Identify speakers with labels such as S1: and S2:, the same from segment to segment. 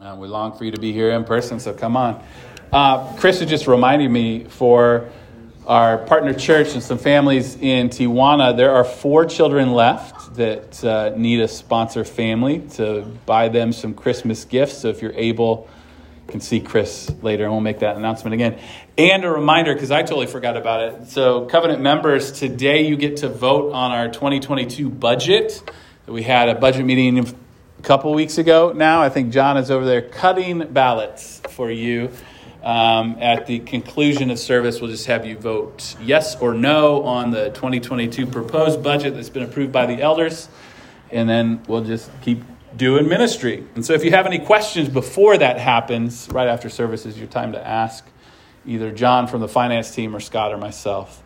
S1: Uh, we long for you to be here in person, so come on. Uh, Chris just reminding me for our partner church and some families in Tijuana, there are four children left that uh, need a sponsor family to buy them some Christmas gifts. So if you're able, you can see Chris later, and we'll make that announcement again. And a reminder, because I totally forgot about it. So, Covenant members, today you get to vote on our 2022 budget. We had a budget meeting a couple weeks ago now. I think John is over there cutting ballots for you. Um, at the conclusion of service, we'll just have you vote yes or no on the 2022 proposed budget that's been approved by the elders, and then we'll just keep doing ministry. And so, if you have any questions before that happens, right after service is your time to ask either John from the finance team or Scott or myself,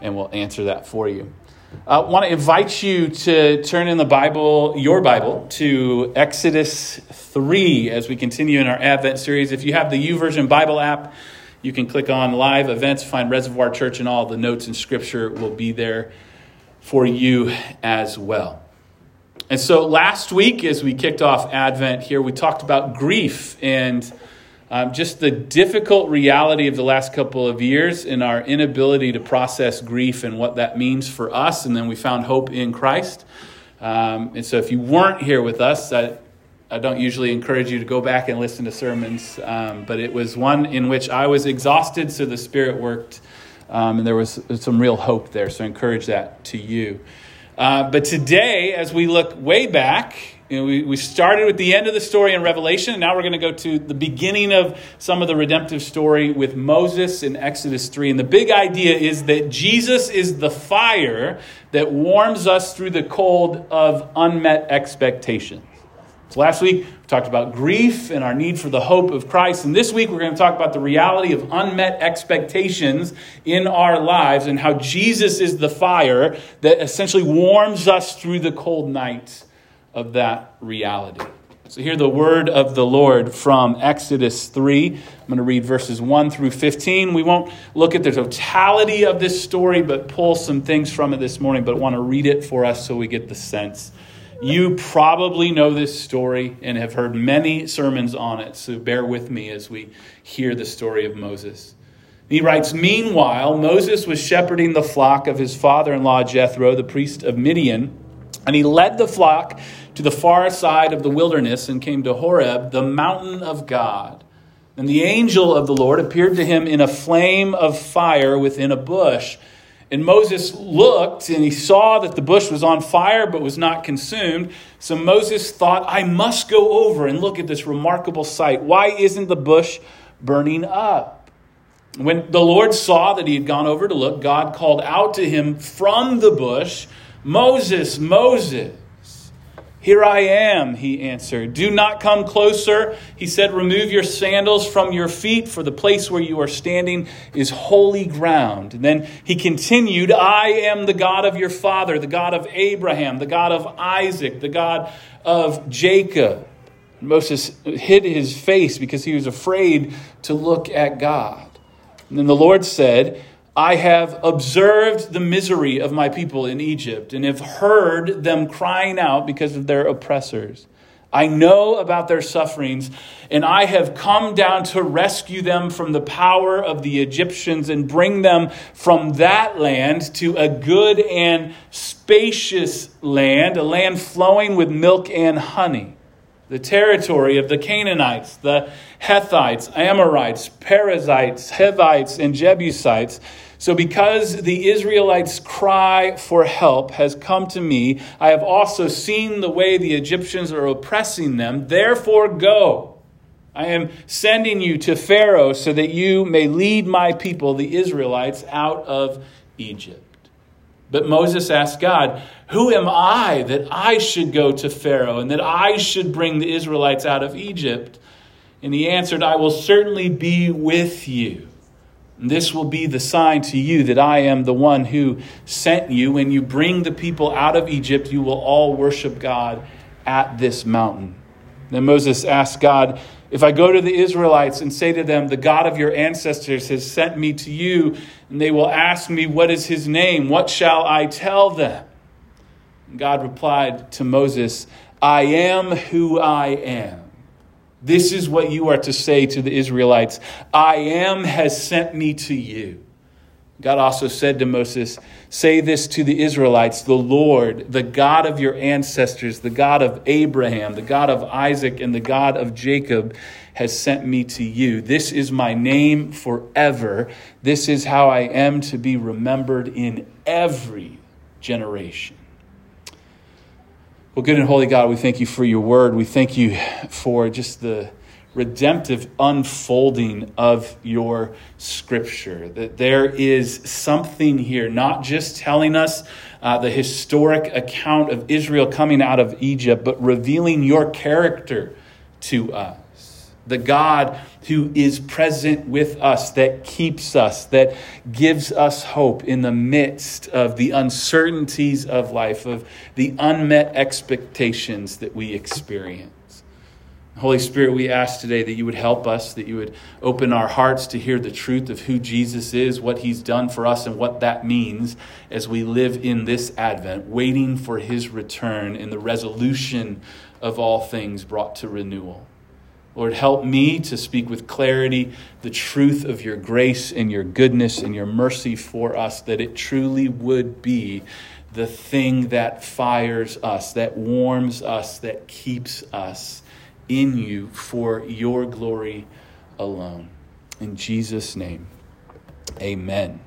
S1: and we'll answer that for you. I uh, want to invite you to turn in the Bible, your Bible, to Exodus 3 as we continue in our Advent series. If you have the YouVersion Bible app, you can click on live events, find Reservoir Church, and all the notes and scripture will be there for you as well. And so last week, as we kicked off Advent here, we talked about grief and um, just the difficult reality of the last couple of years and our inability to process grief and what that means for us. And then we found hope in Christ. Um, and so if you weren't here with us, I, I, don't usually encourage you to go back and listen to sermons, um, but it was one in which I was exhausted, so the Spirit worked. Um, and there was some real hope there. So I encourage that to you. Uh, but today, as we look way back, you know, we, we started with the end of the story in Revelation, and now we're going to go to the beginning of some of the redemptive story with Moses in Exodus 3. And the big idea is that Jesus is the fire that warms us through the cold of unmet expectations. So last week, we talked about grief and our need for the hope of Christ. And this week, we're going to talk about the reality of unmet expectations in our lives and how Jesus is the fire that essentially warms us through the cold nights of that reality. So, hear the word of the Lord from Exodus 3. I'm going to read verses 1 through 15. We won't look at the totality of this story, but pull some things from it this morning, but want to read it for us so we get the sense. You probably know this story and have heard many sermons on it, so bear with me as we hear the story of Moses. He writes Meanwhile, Moses was shepherding the flock of his father in law Jethro, the priest of Midian, and he led the flock to the far side of the wilderness and came to Horeb, the mountain of God. And the angel of the Lord appeared to him in a flame of fire within a bush. And Moses looked and he saw that the bush was on fire but was not consumed. So Moses thought, I must go over and look at this remarkable sight. Why isn't the bush burning up? When the Lord saw that he had gone over to look, God called out to him from the bush, Moses, Moses. Here I am, he answered. Do not come closer. He said, Remove your sandals from your feet, for the place where you are standing is holy ground. And then he continued, I am the God of your father, the God of Abraham, the God of Isaac, the God of Jacob. Moses hid his face because he was afraid to look at God. And then the Lord said, I have observed the misery of my people in Egypt and have heard them crying out because of their oppressors. I know about their sufferings, and I have come down to rescue them from the power of the Egyptians and bring them from that land to a good and spacious land, a land flowing with milk and honey. The territory of the Canaanites, the Hethites, Amorites, Perizzites, Hivites, and Jebusites so, because the Israelites' cry for help has come to me, I have also seen the way the Egyptians are oppressing them. Therefore, go. I am sending you to Pharaoh so that you may lead my people, the Israelites, out of Egypt. But Moses asked God, Who am I that I should go to Pharaoh and that I should bring the Israelites out of Egypt? And he answered, I will certainly be with you. This will be the sign to you that I am the one who sent you. When you bring the people out of Egypt, you will all worship God at this mountain. Then Moses asked God, If I go to the Israelites and say to them, The God of your ancestors has sent me to you, and they will ask me, What is his name? What shall I tell them? God replied to Moses, I am who I am. This is what you are to say to the Israelites I am has sent me to you. God also said to Moses, Say this to the Israelites The Lord, the God of your ancestors, the God of Abraham, the God of Isaac, and the God of Jacob, has sent me to you. This is my name forever. This is how I am to be remembered in every generation. Well, good and holy God, we thank you for your word. We thank you for just the redemptive unfolding of your scripture. That there is something here, not just telling us uh, the historic account of Israel coming out of Egypt, but revealing your character to us. The God who is present with us, that keeps us, that gives us hope in the midst of the uncertainties of life, of the unmet expectations that we experience. Holy Spirit, we ask today that you would help us, that you would open our hearts to hear the truth of who Jesus is, what he's done for us, and what that means as we live in this Advent, waiting for his return and the resolution of all things brought to renewal. Lord, help me to speak with clarity the truth of your grace and your goodness and your mercy for us, that it truly would be the thing that fires us, that warms us, that keeps us in you for your glory alone. In Jesus' name, amen.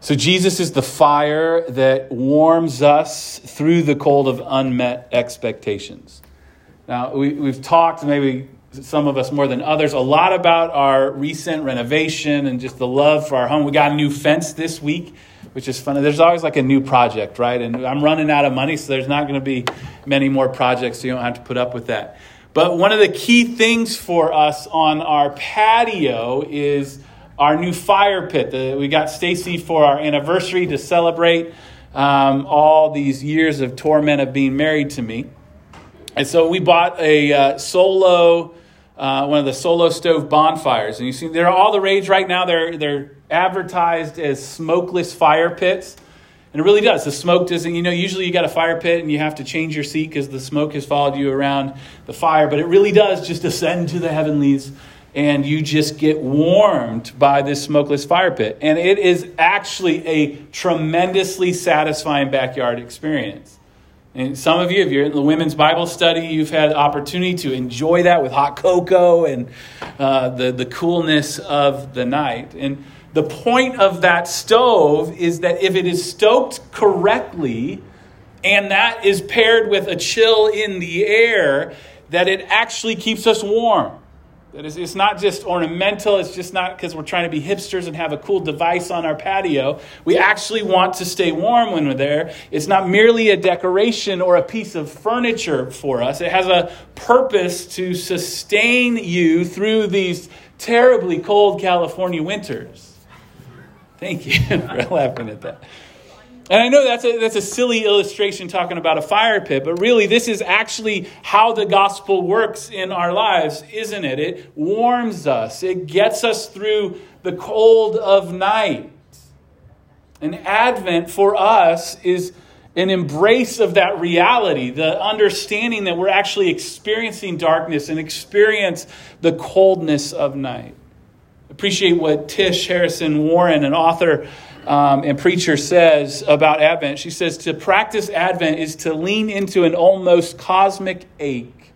S1: So, Jesus is the fire that warms us through the cold of unmet expectations. Now, we, we've talked, maybe some of us more than others, a lot about our recent renovation and just the love for our home. We got a new fence this week which is fun. There's always like a new project, right? And I'm running out of money, so there's not going to be many more projects, so you don't have to put up with that. But one of the key things for us on our patio is our new fire pit. we got Stacy for our anniversary to celebrate um, all these years of torment of being married to me. And so we bought a uh, solo, uh, one of the solo stove bonfires. And you see, they're all the rage right now. They're, they're advertised as smokeless fire pits. And it really does. The smoke doesn't, you know, usually you got a fire pit and you have to change your seat because the smoke has followed you around the fire, but it really does just ascend to the heavenlies and you just get warmed by this smokeless fire pit. And it is actually a tremendously satisfying backyard experience. And some of you, if you're in the women's Bible study, you've had opportunity to enjoy that with hot cocoa and uh, the, the coolness of the night. And the point of that stove is that if it is stoked correctly and that is paired with a chill in the air, that it actually keeps us warm. It's not just ornamental, it's just not because we're trying to be hipsters and have a cool device on our patio. We actually want to stay warm when we're there. It's not merely a decoration or a piece of furniture for us, it has a purpose to sustain you through these terribly cold California winters. Thank you for laughing at that. And I know that's a, that's a silly illustration talking about a fire pit, but really, this is actually how the gospel works in our lives, isn't it? It warms us, it gets us through the cold of night. And Advent for us is an embrace of that reality, the understanding that we're actually experiencing darkness and experience the coldness of night appreciate what Tish Harrison Warren, an author um, and preacher, says about Advent. She says, To practice Advent is to lean into an almost cosmic ache,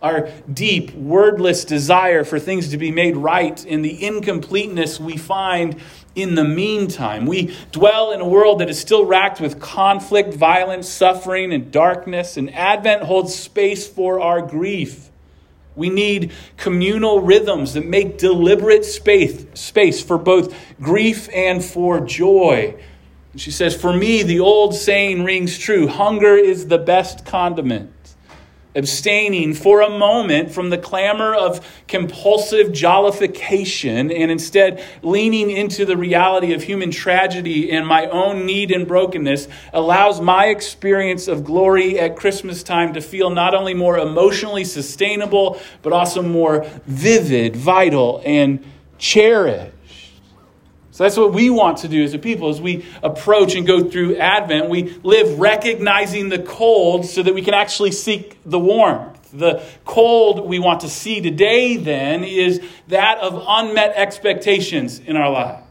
S1: our deep, wordless desire for things to be made right in the incompleteness we find in the meantime. We dwell in a world that is still racked with conflict, violence, suffering, and darkness, and Advent holds space for our grief we need communal rhythms that make deliberate space, space for both grief and for joy. she says, For me, the old saying rings true hunger is the best condiment abstaining for a moment from the clamor of compulsive jollification and instead leaning into the reality of human tragedy and my own need and brokenness allows my experience of glory at Christmas time to feel not only more emotionally sustainable, but also more vivid, vital, and cherished. So that's what we want to do as a people as we approach and go through Advent. We live recognizing the cold so that we can actually seek the warmth. The cold we want to see today, then, is that of unmet expectations in our lives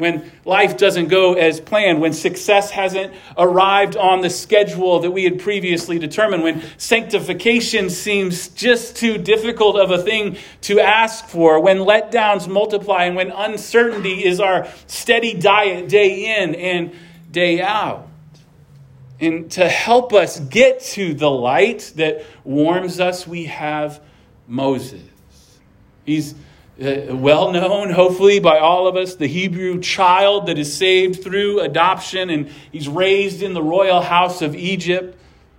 S1: when life doesn't go as planned, when success hasn't arrived on the schedule that we had previously determined, when sanctification seems just too difficult of a thing to ask for, when letdowns multiply, and when uncertainty is our steady diet day in and day out. And to help us get to the light that warms us, we have Moses. He's uh, well known, hopefully, by all of us, the Hebrew child that is saved through adoption, and he's raised in the royal house of Egypt.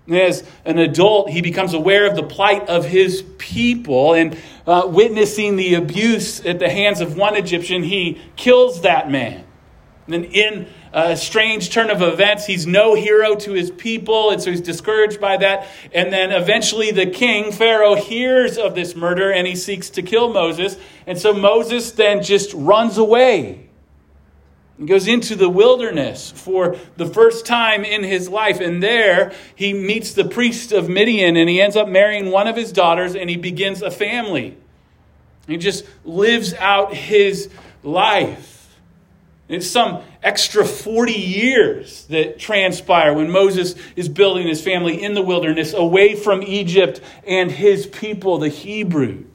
S1: As an adult, he becomes aware of the plight of his people, and uh, witnessing the abuse at the hands of one Egyptian, he kills that man. And in a strange turn of events. He's no hero to his people, and so he's discouraged by that. And then eventually the king, Pharaoh, hears of this murder and he seeks to kill Moses. And so Moses then just runs away. He goes into the wilderness for the first time in his life. And there he meets the priest of Midian and he ends up marrying one of his daughters and he begins a family. He just lives out his life. It's some extra 40 years that transpire when Moses is building his family in the wilderness away from Egypt and his people, the Hebrews.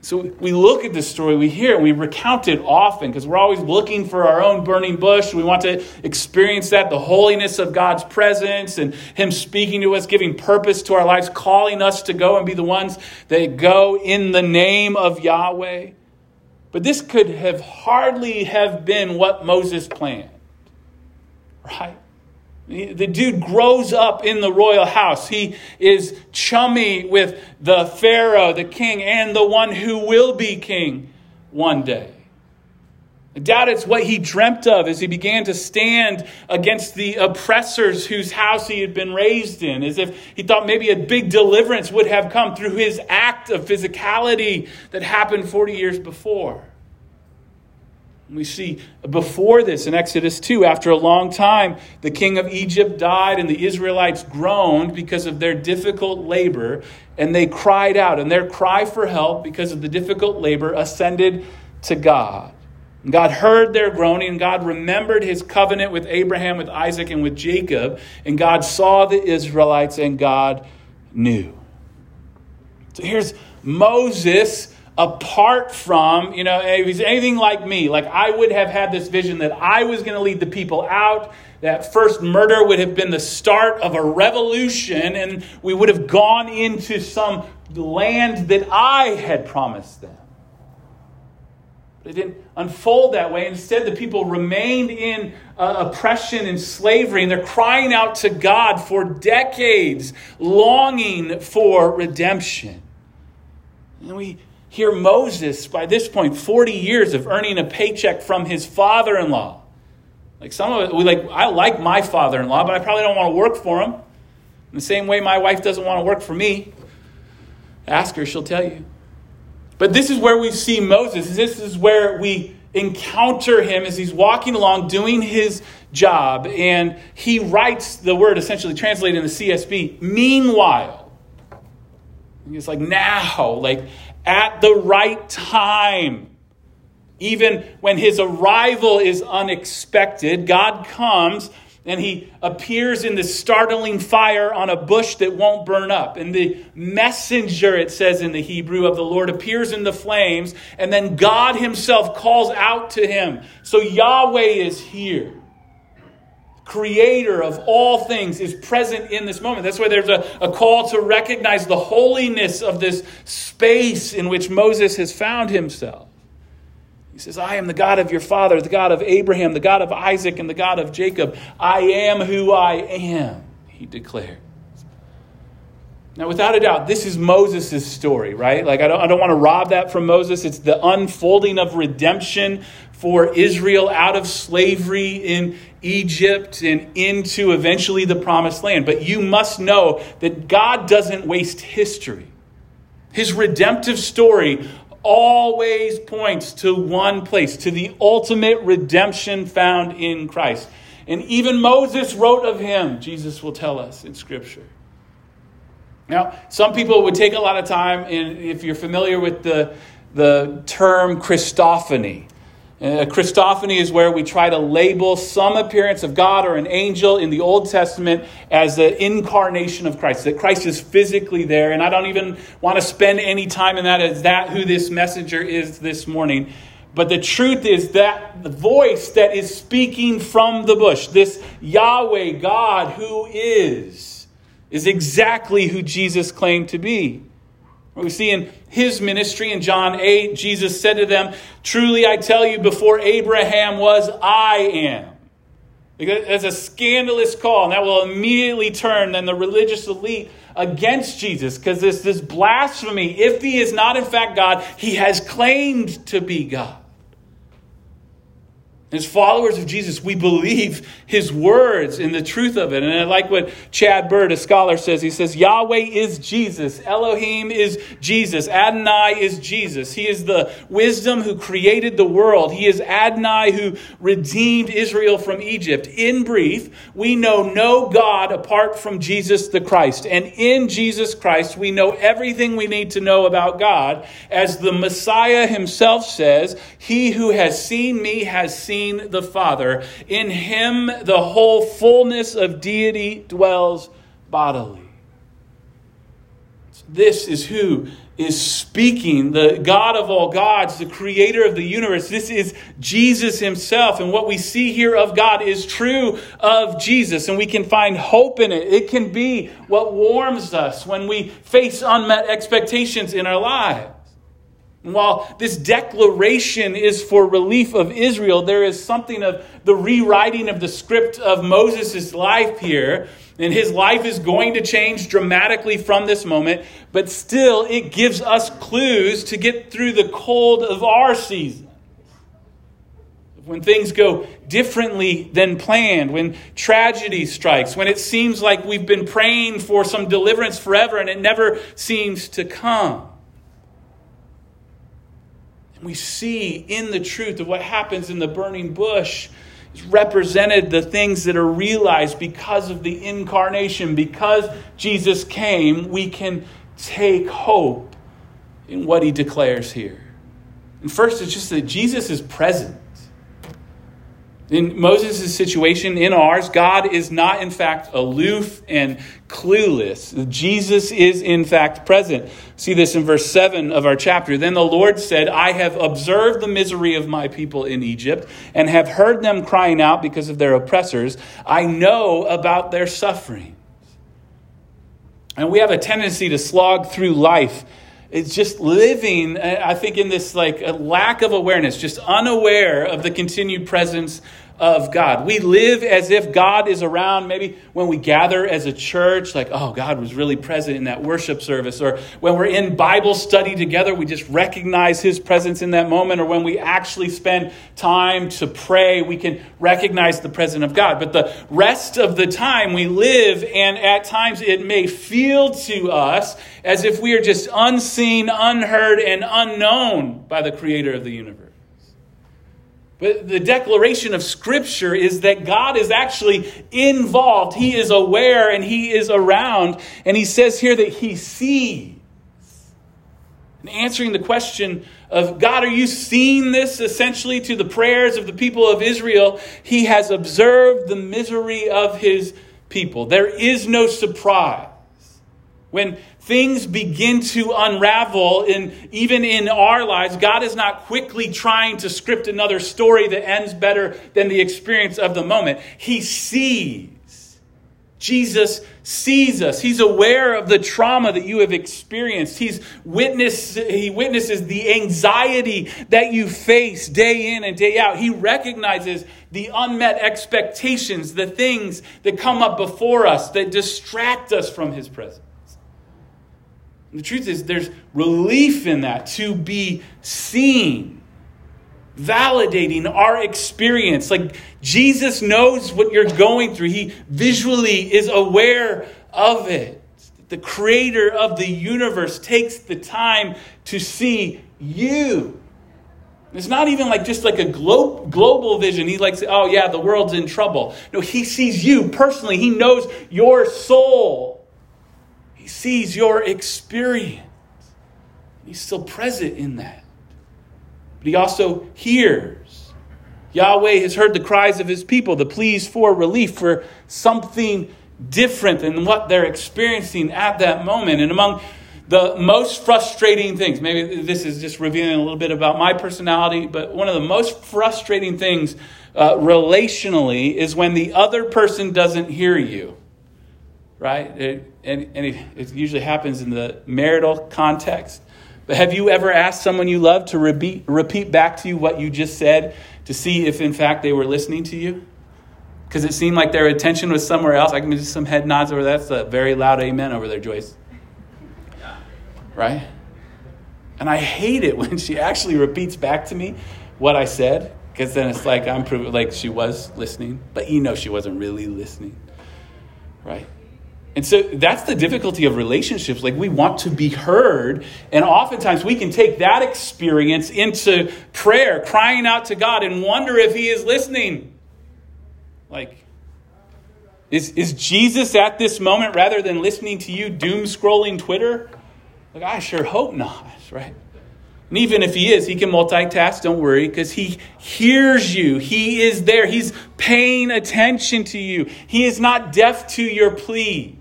S1: So we look at this story, we hear it, we recount it often because we're always looking for our own burning bush. We want to experience that, the holiness of God's presence and Him speaking to us, giving purpose to our lives, calling us to go and be the ones that go in the name of Yahweh. But this could have hardly have been what Moses planned. Right? The dude grows up in the royal house. He is chummy with the Pharaoh, the king, and the one who will be king one day. I doubt it's what he dreamt of as he began to stand against the oppressors whose house he had been raised in, as if he thought maybe a big deliverance would have come through his act of physicality that happened 40 years before. We see before this in Exodus 2, after a long time, the king of Egypt died, and the Israelites groaned because of their difficult labor, and they cried out. And their cry for help because of the difficult labor ascended to God. God heard their groaning, and God remembered his covenant with Abraham, with Isaac, and with Jacob. And God saw the Israelites, and God knew. So here's Moses apart from, you know, if he's anything like me, like I would have had this vision that I was going to lead the people out. That first murder would have been the start of a revolution, and we would have gone into some land that I had promised them. It didn't unfold that way. Instead, the people remained in uh, oppression and slavery, and they're crying out to God for decades, longing for redemption. And we hear Moses, by this point, 40 years of earning a paycheck from his father in law. Like some of it, we like, I like my father in law, but I probably don't want to work for him. In the same way my wife doesn't want to work for me. Ask her, she'll tell you. But this is where we see Moses. This is where we encounter him as he's walking along doing his job. And he writes the word essentially translated in the CSB, meanwhile. It's like now, like at the right time. Even when his arrival is unexpected, God comes and he appears in this startling fire on a bush that won't burn up. And the messenger, it says in the Hebrew, of the Lord appears in the flames, and then God himself calls out to him. So Yahweh is here creator of all things, is present in this moment. That's why there's a, a call to recognize the holiness of this space in which Moses has found himself. He says, I am the God of your father, the God of Abraham, the God of Isaac, and the God of Jacob. I am who I am, he declared. Now, without a doubt, this is Moses' story, right? Like, I don't, I don't want to rob that from Moses. It's the unfolding of redemption for Israel out of slavery in Egypt and into eventually the promised land. But you must know that God doesn't waste history. His redemptive story always points to one place, to the ultimate redemption found in Christ. And even Moses wrote of him, Jesus will tell us in Scripture. Now, some people would take a lot of time, and if you're familiar with the, the term Christophany, uh, Christophany is where we try to label some appearance of God or an angel in the Old Testament as the incarnation of Christ, that Christ is physically there. And I don't even want to spend any time in that. Is that who this messenger is this morning? But the truth is that the voice that is speaking from the bush, this Yahweh, God who is, is exactly who Jesus claimed to be. We see in his ministry in John 8, Jesus said to them, Truly I tell you, before Abraham was, I am. That's a scandalous call, and that will immediately turn then the religious elite against Jesus because this, this blasphemy. If he is not in fact God, he has claimed to be God. As followers of Jesus, we believe his words and the truth of it. And I like what Chad Bird, a scholar, says. He says, Yahweh is Jesus. Elohim is Jesus. Adonai is Jesus. He is the wisdom who created the world. He is Adonai who redeemed Israel from Egypt. In brief, we know no God apart from Jesus the Christ. And in Jesus Christ, we know everything we need to know about God. As the Messiah himself says, He who has seen me has seen seen the Father. In him the whole fullness of deity dwells bodily. This is who is speaking, the God of all gods, the creator of the universe. This is Jesus himself. And what we see here of God is true of Jesus, and we can find hope in it. It can be what warms us when we face unmet expectations in our lives. And while this declaration is for relief of Israel, there is something of the rewriting of the script of Moses' life here. And his life is going to change dramatically from this moment, but still it gives us clues to get through the cold of our season. When things go differently than planned, when tragedy strikes, when it seems like we've been praying for some deliverance forever and it never seems to come. And we see in the truth of what happens in the burning bush is represented the things that are realized because of the incarnation, because Jesus came, we can take hope in what he declares here. And first, it's just that Jesus is present. In Moses' situation, in ours, God is not, in fact, aloof and clueless. Jesus is, in fact, present. See this in verse 7 of our chapter. Then the Lord said, I have observed the misery of my people in Egypt and have heard them crying out because of their oppressors. I know about their sufferings. And we have a tendency to slog through life it's just living i think in this like lack of awareness just unaware of the continued presence of God. We live as if God is around, maybe when we gather as a church, like, oh, God was really present in that worship service. Or when we're in Bible study together, we just recognize His presence in that moment. Or when we actually spend time to pray, we can recognize the presence of God. But the rest of the time we live, and at times it may feel to us as if we are just unseen, unheard, and unknown by the Creator of the universe. But the declaration of Scripture is that God is actually involved. He is aware and He is around. And He says here that He sees. And answering the question of God, are you seeing this essentially to the prayers of the people of Israel? He has observed the misery of His people. There is no surprise. When things begin to unravel in even in our lives god is not quickly trying to script another story that ends better than the experience of the moment. He sees. Jesus sees us. He's aware of the trauma that you have experienced. He's witness he witnesses the anxiety that you face day in and day out. He recognizes the unmet expectations the things that come up before us that distract us from his presence the truth is, there's relief in that to be seen, validating our experience. Like Jesus knows what you're going through, He visually is aware of it. The creator of the universe takes the time to see you. It's not even like just like a glo- global vision. He's like, oh, yeah, the world's in trouble. No, he sees you personally. He knows your soul. He sees your experience. He's still present in that. But he also hears. Yahweh has heard the cries of his people, the pleas for relief, for something different than what they're experiencing at that moment. And among the most frustrating things, maybe this is just revealing a little bit about my personality, but one of the most frustrating things uh, relationally is when the other person doesn't hear you, right? It, and, and it, it usually happens in the marital context. But have you ever asked someone you love to repeat, repeat back to you what you just said to see if, in fact, they were listening to you? Because it seemed like their attention was somewhere else. I can just some head nods over there. That's a very loud amen over there, Joyce right? And I hate it when she actually repeats back to me what I said, because then it's like I'm proving like she was listening, but you know she wasn't really listening, right? And so that's the difficulty of relationships. Like we want to be heard, and oftentimes we can take that experience into prayer, crying out to God, and wonder if He is listening. Like, is, is Jesus at this moment, rather than listening to you doom scrolling Twitter, like, I sure hope not, right? And even if he is, he can multitask, don't worry, because he hears you. He is there. He's paying attention to you. He is not deaf to your pleas.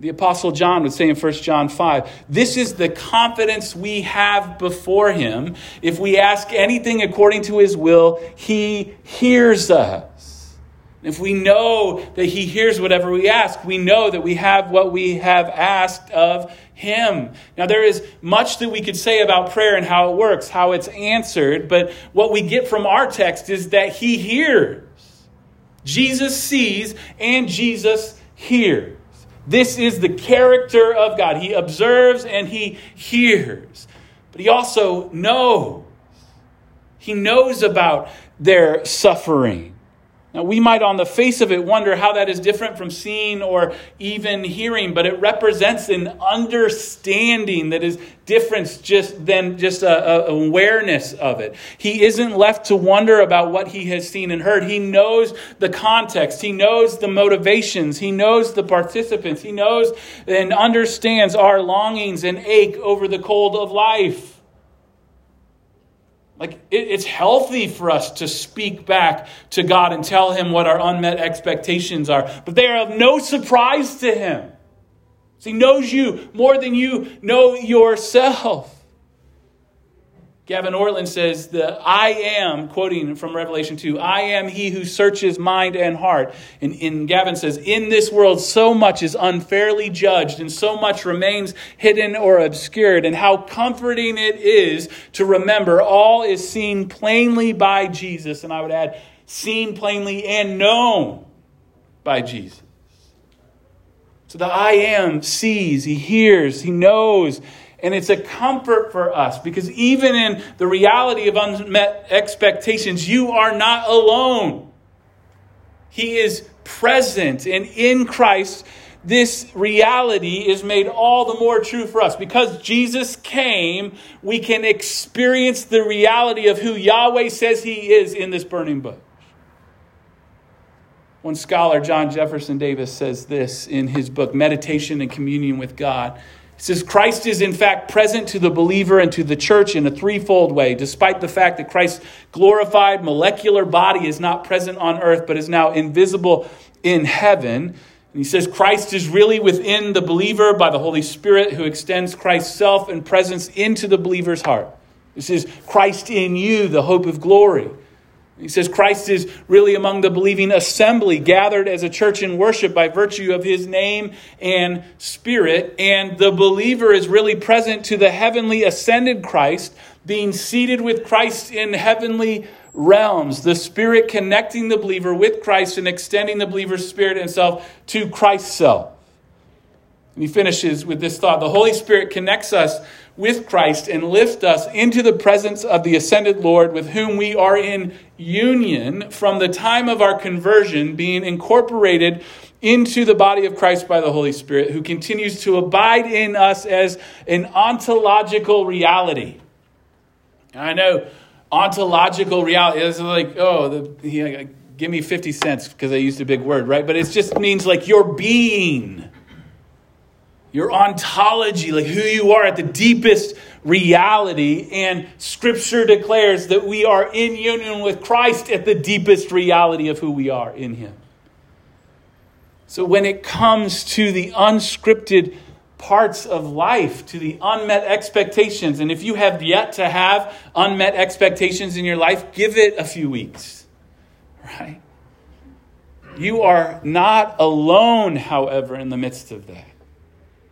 S1: The Apostle John would say in 1 John 5 this is the confidence we have before him. If we ask anything according to his will, he hears us. If we know that He hears whatever we ask, we know that we have what we have asked of Him. Now, there is much that we could say about prayer and how it works, how it's answered, but what we get from our text is that He hears. Jesus sees and Jesus hears. This is the character of God. He observes and He hears, but He also knows. He knows about their suffering. Now, we might, on the face of it, wonder how that is different from seeing or even hearing, but it represents an understanding that is different just than just a, awareness of it. He isn't left to wonder about what he has seen and heard. He knows the context, he knows the motivations, he knows the participants, he knows and understands our longings and ache over the cold of life. Like, it, it's healthy for us to speak back to God and tell Him what our unmet expectations are, but they are of no surprise to Him. He knows you more than you know yourself. Gavin Ortlund says, the I am, quoting from Revelation 2, I am he who searches mind and heart. And, and Gavin says, In this world, so much is unfairly judged, and so much remains hidden or obscured. And how comforting it is to remember all is seen plainly by Jesus. And I would add, seen plainly and known by Jesus. So the I am sees, he hears, he knows and it's a comfort for us because even in the reality of unmet expectations, you are not alone. He is present, and in Christ, this reality is made all the more true for us. Because Jesus came, we can experience the reality of who Yahweh says He is in this burning bush. One scholar, John Jefferson Davis, says this in his book, Meditation and Communion with God. It says Christ is in fact present to the believer and to the church in a threefold way, despite the fact that Christ's glorified molecular body is not present on earth but is now invisible in heaven. And he says Christ is really within the believer by the Holy Spirit who extends Christ's self and presence into the believer's heart. This is Christ in you, the hope of glory. He says Christ is really among the believing assembly, gathered as a church in worship by virtue of his name and spirit. And the believer is really present to the heavenly ascended Christ, being seated with Christ in heavenly realms. The Spirit connecting the believer with Christ and extending the believer's spirit and self to Christ's self. And he finishes with this thought The Holy Spirit connects us with Christ and lift us into the presence of the ascended Lord, with whom we are in union from the time of our conversion, being incorporated into the body of Christ by the Holy Spirit, who continues to abide in us as an ontological reality. I know ontological reality is like, oh, the, give me 50 cents because I used a big word, right? But it just means like your being, your ontology, like who you are at the deepest reality. And scripture declares that we are in union with Christ at the deepest reality of who we are in Him. So when it comes to the unscripted parts of life, to the unmet expectations, and if you have yet to have unmet expectations in your life, give it a few weeks, right? You are not alone, however, in the midst of that.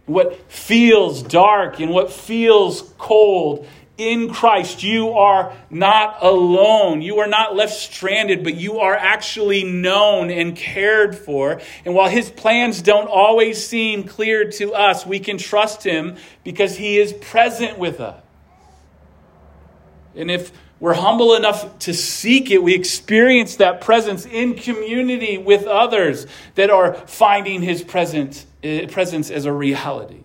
S1: What feels dark and what feels cold in Christ, you are not alone. You are not left stranded, but you are actually known and cared for. And while his plans don't always seem clear to us, we can trust him because he is present with us. And if we're humble enough to seek it, we experience that presence in community with others that are finding his presence, eh, presence as a reality.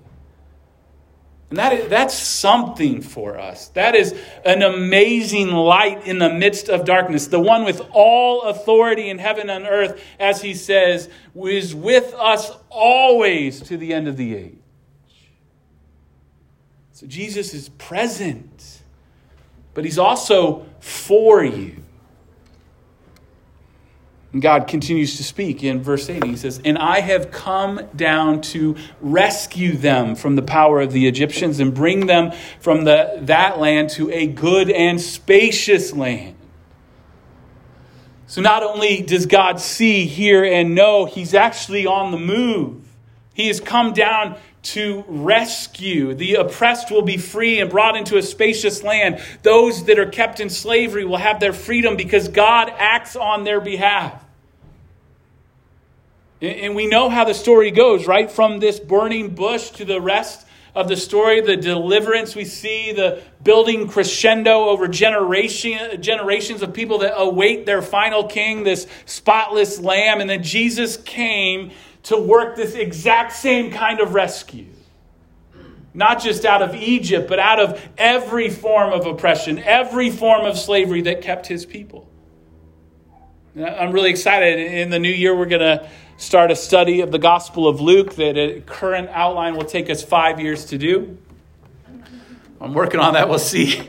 S1: And that is, that's something for us. That is an amazing light in the midst of darkness. The one with all authority in heaven and earth, as he says, is with us always to the end of the age. So Jesus is present, but he's also for you. And God continues to speak in verse 8. He says, And I have come down to rescue them from the power of the Egyptians and bring them from the, that land to a good and spacious land. So not only does God see, hear, and know, He's actually on the move. He has come down to rescue. The oppressed will be free and brought into a spacious land. Those that are kept in slavery will have their freedom because God acts on their behalf. And we know how the story goes, right? From this burning bush to the rest of the story, the deliverance, we see the building crescendo over generation, generations of people that await their final king, this spotless lamb. And then Jesus came to work this exact same kind of rescue. Not just out of Egypt, but out of every form of oppression, every form of slavery that kept his people. I'm really excited. In the new year, we're going to start a study of the Gospel of Luke that a current outline will take us five years to do. I'm working on that. We'll see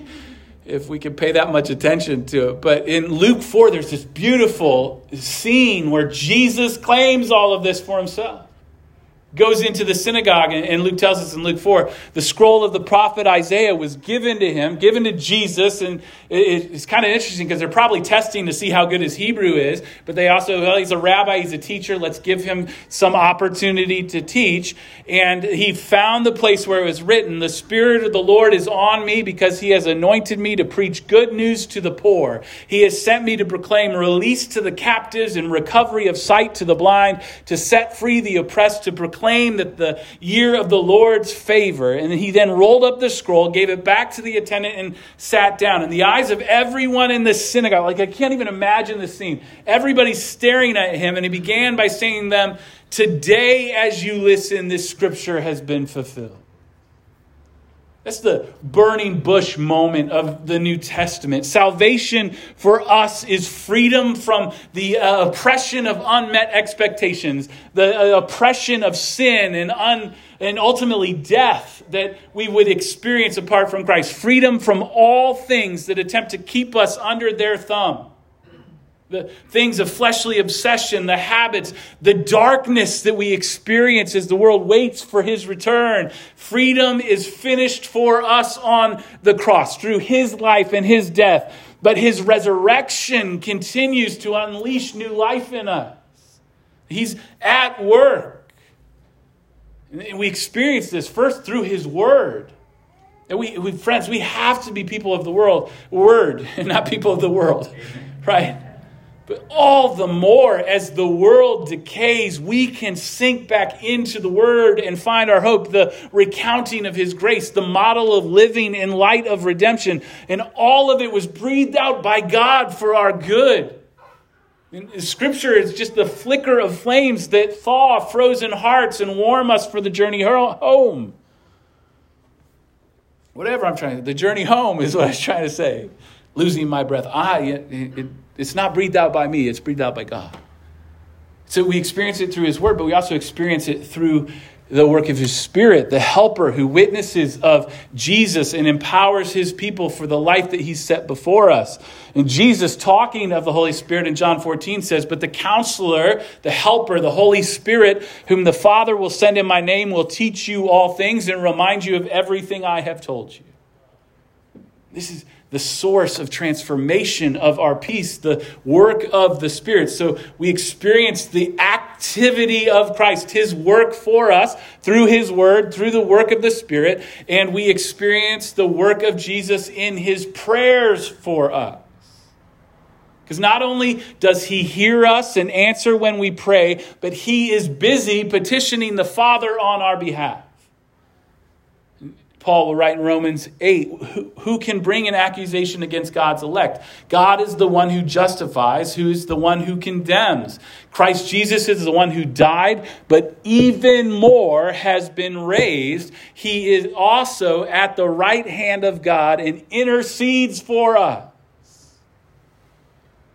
S1: if we can pay that much attention to it. But in Luke 4, there's this beautiful scene where Jesus claims all of this for himself goes into the synagogue, and Luke tells us in Luke 4 the scroll of the prophet Isaiah was given to him, given to Jesus. And it's kind of interesting because they're probably testing to see how good his Hebrew is, but they also, well, he's a rabbi, he's a teacher, let's give him some opportunity to teach. And he found the place where it was written The Spirit of the Lord is on me because he has anointed me to preach good news to the poor. He has sent me to proclaim release to the captives and recovery of sight to the blind, to set free the oppressed, to proclaim proclaim that the year of the Lord's favor. And he then rolled up the scroll, gave it back to the attendant, and sat down. In the eyes of everyone in the synagogue, like I can't even imagine the scene. Everybody's staring at him, and he began by saying to them, Today, as you listen, this scripture has been fulfilled. That's the burning bush moment of the New Testament. Salvation for us is freedom from the uh, oppression of unmet expectations, the uh, oppression of sin and, un, and ultimately death that we would experience apart from Christ. Freedom from all things that attempt to keep us under their thumb the things of fleshly obsession, the habits, the darkness that we experience as the world waits for his return. Freedom is finished for us on the cross through his life and his death. But his resurrection continues to unleash new life in us. He's at work. And we experience this first through his word. And we, we, friends, we have to be people of the world, word, and not people of the world, right? But all the more as the world decays, we can sink back into the Word and find our hope, the recounting of His grace, the model of living in light of redemption. And all of it was breathed out by God for our good. And scripture is just the flicker of flames that thaw frozen hearts and warm us for the journey home. Whatever I'm trying to, the journey home is what I was trying to say. Losing my breath. I, it, it, it's not breathed out by me, it's breathed out by God. So we experience it through His Word, but we also experience it through the work of His Spirit, the helper who witnesses of Jesus and empowers His people for the life that He's set before us. And Jesus, talking of the Holy Spirit in John 14, says, But the counselor, the helper, the Holy Spirit, whom the Father will send in my name, will teach you all things and remind you of everything I have told you. This is the source of transformation of our peace, the work of the Spirit. So we experience the activity of Christ, His work for us through His Word, through the work of the Spirit, and we experience the work of Jesus in His prayers for us. Because not only does he hear us and answer when we pray, but he is busy petitioning the Father on our behalf. Paul will write in Romans 8 who, who, can bring an accusation against God's elect? God is the one who justifies, who's the one who condemns. Christ Jesus is the one who died, but even more has been raised. He is also at the right hand of God and intercedes for us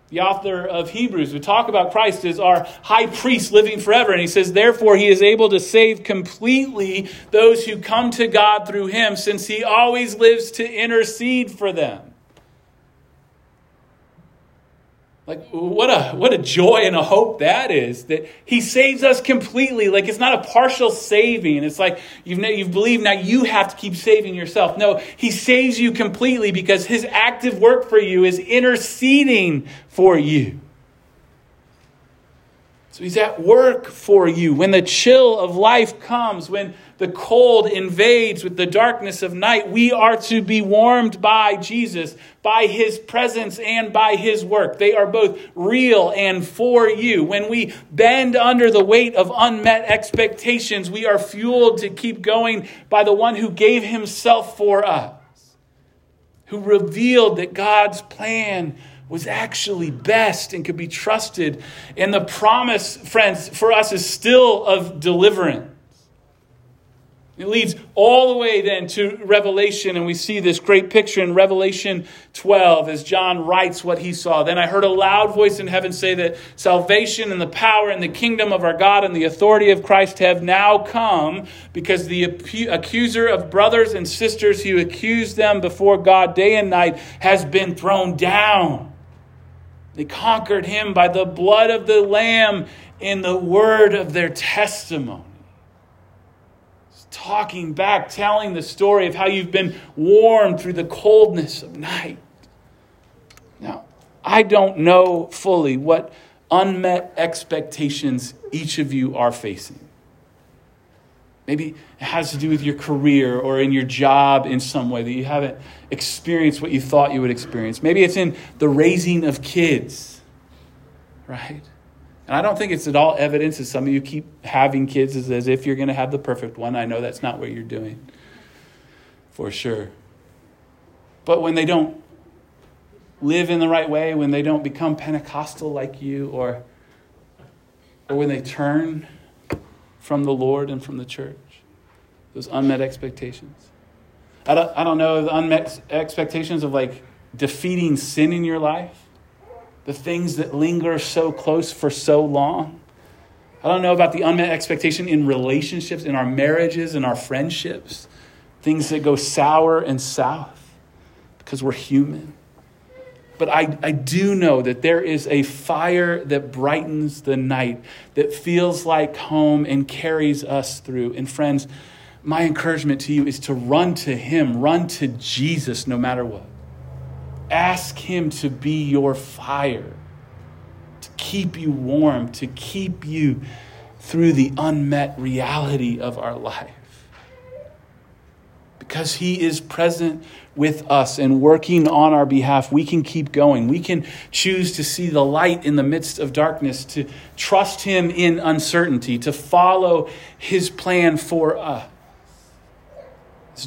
S1: the author of Hebrews, we talk about Christ as our high priest living forever. And he says, therefore, he is able to save completely those who come to God through him, since he always lives to intercede for them. Like, what a, what a joy and a hope that is that he saves us completely. Like, it's not a partial saving. It's like you've, you've believed now you have to keep saving yourself. No, he saves you completely because his active work for you is interceding for you. So he's at work for you. When the chill of life comes, when the cold invades with the darkness of night, we are to be warmed by Jesus, by his presence and by his work. They are both real and for you. When we bend under the weight of unmet expectations, we are fueled to keep going by the one who gave himself for us, who revealed that God's plan was actually best and could be trusted. And the promise, friends, for us is still of deliverance. It leads all the way then to Revelation, and we see this great picture in Revelation 12 as John writes what he saw. Then I heard a loud voice in heaven say that salvation and the power and the kingdom of our God and the authority of Christ have now come because the accuser of brothers and sisters who accused them before God day and night has been thrown down. They conquered him by the blood of the Lamb and the word of their testimony. Talking back, telling the story of how you've been warmed through the coldness of night. Now, I don't know fully what unmet expectations each of you are facing. Maybe it has to do with your career or in your job in some way that you haven't experienced what you thought you would experience. Maybe it's in the raising of kids, right? And I don't think it's at all evidence that some of you keep having kids as, as if you're going to have the perfect one. I know that's not what you're doing, for sure. But when they don't live in the right way, when they don't become Pentecostal like you, or, or when they turn from the Lord and from the church, those unmet expectations. I don't, I don't know the unmet expectations of like defeating sin in your life, the things that linger so close for so long. I don't know about the unmet expectation in relationships, in our marriages, in our friendships, things that go sour and south because we're human. But I, I do know that there is a fire that brightens the night, that feels like home and carries us through. And friends, my encouragement to you is to run to Him, run to Jesus no matter what. Ask Him to be your fire, to keep you warm, to keep you through the unmet reality of our life because He is present with us and working on our behalf, we can keep going. We can choose to see the light in the midst of darkness, to trust Him in uncertainty, to follow His plan for us.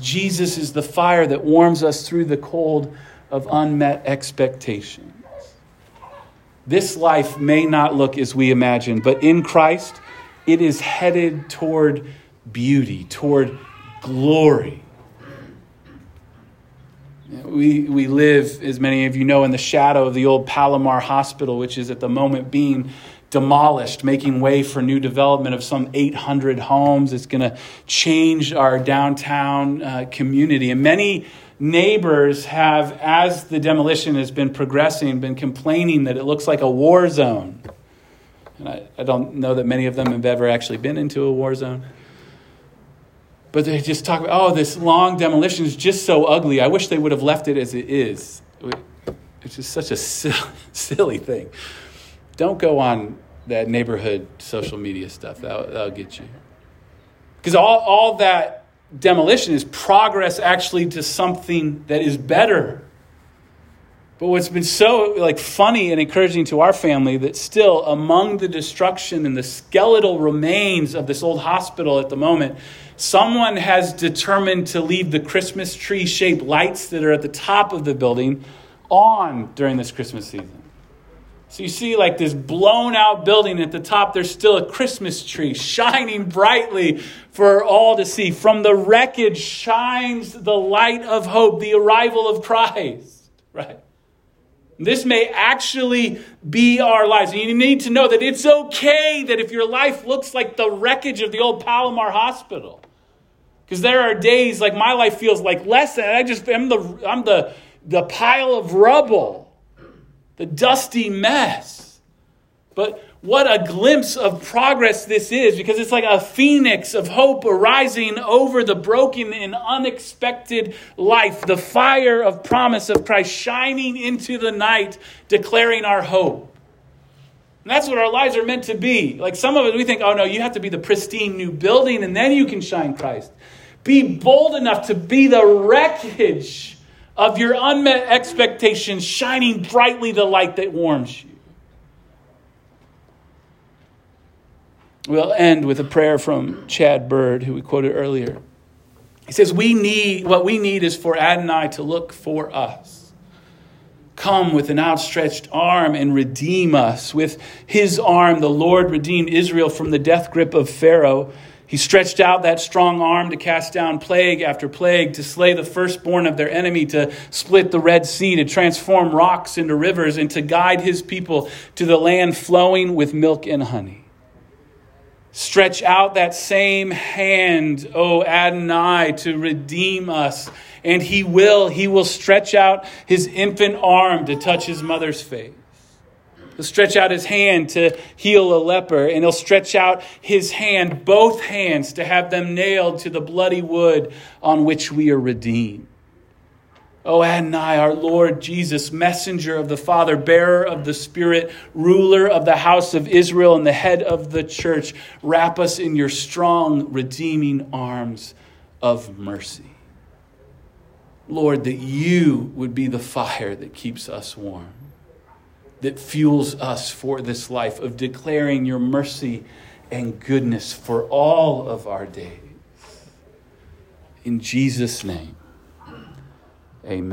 S1: Jesus is the fire that warms us through the cold of unmet expectations. This life may not look as we imagine, but in Christ, it is headed toward beauty, toward glory. We, we live, as many of you know, in the shadow of the old Palomar Hospital, which is at the moment being demolished, making way for new development of some 800 homes. It's going to change our downtown uh, community. And many neighbors have, as the demolition has been progressing, been complaining that it looks like a war zone. And I, I don't know that many of them have ever actually been into a war zone. But they just talk about, oh, this long demolition is just so ugly. I wish they would have left it as it is. It's just such a silly thing. Don't go on that neighborhood social media stuff. That'll, that'll get you. Because all, all that demolition is progress actually to something that is better. But what's been so like funny and encouraging to our family that still among the destruction and the skeletal remains of this old hospital at the moment, someone has determined to leave the Christmas tree shaped lights that are at the top of the building on during this Christmas season. So you see, like this blown out building at the top, there's still a Christmas tree shining brightly for all to see. From the wreckage shines the light of hope, the arrival of Christ, right? This may actually be our lives. And you need to know that it's okay that if your life looks like the wreckage of the old Palomar Hospital, because there are days like my life feels like less than I just I'm the I'm the the pile of rubble, the dusty mess. But what a glimpse of progress this is because it's like a phoenix of hope arising over the broken and unexpected life, the fire of promise of Christ shining into the night, declaring our hope. And that's what our lives are meant to be. Like some of us, we think, oh no, you have to be the pristine new building and then you can shine Christ. Be bold enough to be the wreckage of your unmet expectations, shining brightly the light that warms you. We'll end with a prayer from Chad Bird, who we quoted earlier. He says, We need, what we need is for Adonai to look for us. Come with an outstretched arm and redeem us. With his arm, the Lord redeemed Israel from the death grip of Pharaoh. He stretched out that strong arm to cast down plague after plague, to slay the firstborn of their enemy, to split the Red Sea, to transform rocks into rivers, and to guide his people to the land flowing with milk and honey. Stretch out that same hand, O Adonai, to redeem us. And he will. He will stretch out his infant arm to touch his mother's face. He'll stretch out his hand to heal a leper, and he'll stretch out his hand, both hands, to have them nailed to the bloody wood on which we are redeemed. O Adonai, our Lord Jesus, messenger of the Father, bearer of the Spirit, ruler of the house of Israel, and the head of the church, wrap us in your strong, redeeming arms of mercy. Lord, that you would be the fire that keeps us warm, that fuels us for this life of declaring your mercy and goodness for all of our days. In Jesus' name. Amen.